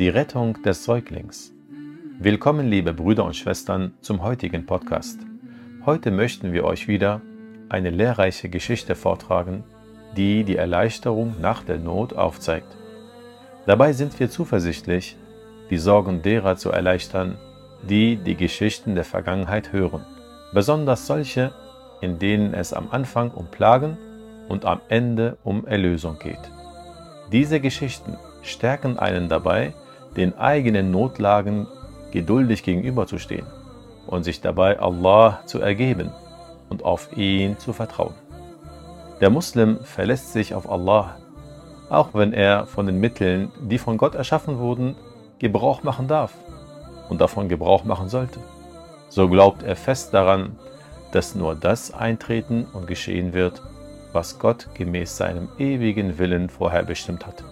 Die Rettung des Säuglings. Willkommen, liebe Brüder und Schwestern, zum heutigen Podcast. Heute möchten wir euch wieder eine lehrreiche Geschichte vortragen, die die Erleichterung nach der Not aufzeigt. Dabei sind wir zuversichtlich, die Sorgen derer zu erleichtern, die die Geschichten der Vergangenheit hören, besonders solche, in denen es am Anfang um Plagen und am Ende um Erlösung geht. Diese Geschichten stärken einen dabei, den eigenen Notlagen geduldig gegenüberzustehen und sich dabei Allah zu ergeben und auf ihn zu vertrauen. Der Muslim verlässt sich auf Allah, auch wenn er von den Mitteln, die von Gott erschaffen wurden, Gebrauch machen darf und davon Gebrauch machen sollte. So glaubt er fest daran, dass nur das eintreten und geschehen wird, was Gott gemäß seinem ewigen Willen vorherbestimmt hat.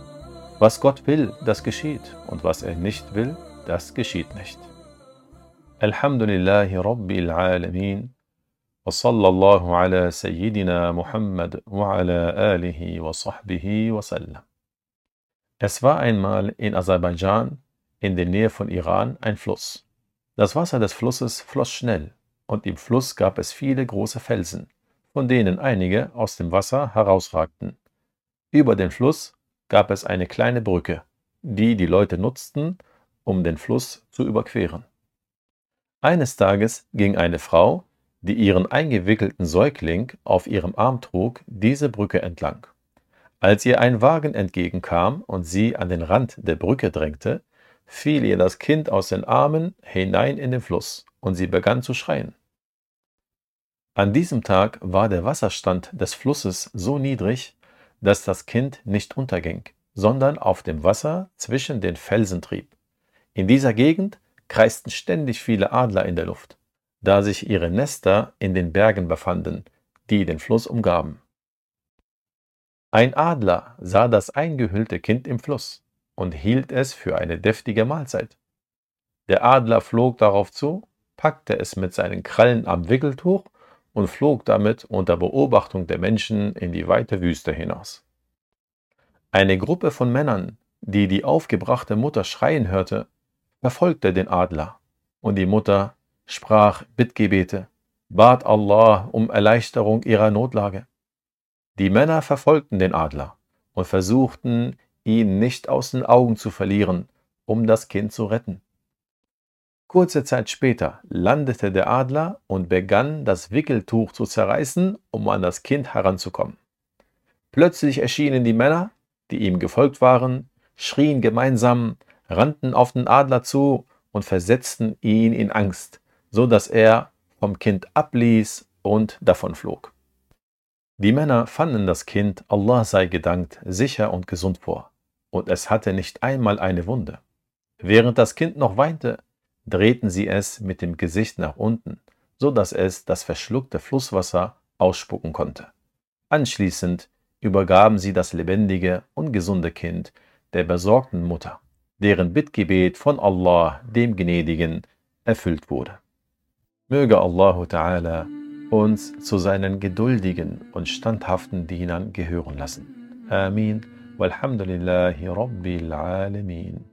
Was Gott will, das geschieht, und was er nicht will, das geschieht nicht. Alhamdulillahi Rabbil Alamin wa sallallahu ala Sayyidina Muhammad wa ala alihi wa sahbihi wa sallam. Es war einmal in Aserbaidschan, in der Nähe von Iran, ein Fluss. Das Wasser des Flusses floss schnell, und im Fluss gab es viele große Felsen, von denen einige aus dem Wasser herausragten. Über den Fluss gab es eine kleine Brücke, die die Leute nutzten, um den Fluss zu überqueren. Eines Tages ging eine Frau, die ihren eingewickelten Säugling auf ihrem Arm trug, diese Brücke entlang. Als ihr ein Wagen entgegenkam und sie an den Rand der Brücke drängte, fiel ihr das Kind aus den Armen hinein in den Fluss, und sie begann zu schreien. An diesem Tag war der Wasserstand des Flusses so niedrig, dass das Kind nicht unterging, sondern auf dem Wasser zwischen den Felsen trieb. In dieser Gegend kreisten ständig viele Adler in der Luft, da sich ihre Nester in den Bergen befanden, die den Fluss umgaben. Ein Adler sah das eingehüllte Kind im Fluss und hielt es für eine deftige Mahlzeit. Der Adler flog darauf zu, packte es mit seinen Krallen am Wickeltuch und flog damit unter Beobachtung der Menschen in die weite Wüste hinaus. Eine Gruppe von Männern, die die aufgebrachte Mutter schreien hörte, verfolgte den Adler, und die Mutter sprach Bittgebete, bat Allah um Erleichterung ihrer Notlage. Die Männer verfolgten den Adler und versuchten, ihn nicht aus den Augen zu verlieren, um das Kind zu retten. Kurze Zeit später landete der Adler und begann das Wickeltuch zu zerreißen, um an das Kind heranzukommen. Plötzlich erschienen die Männer, die ihm gefolgt waren, schrien gemeinsam, rannten auf den Adler zu und versetzten ihn in Angst, so dass er vom Kind abließ und davonflog. Die Männer fanden das Kind, Allah sei gedankt, sicher und gesund vor, und es hatte nicht einmal eine Wunde. Während das Kind noch weinte, drehten sie es mit dem Gesicht nach unten, so dass es das verschluckte Flusswasser ausspucken konnte. Anschließend übergaben sie das lebendige und gesunde Kind der besorgten Mutter, deren Bittgebet von Allah, dem Gnädigen, erfüllt wurde. Möge Allah Ta'ala uns zu seinen geduldigen und standhaften Dienern gehören lassen. Amin. Walhamdulillahi Rabbil Alamin.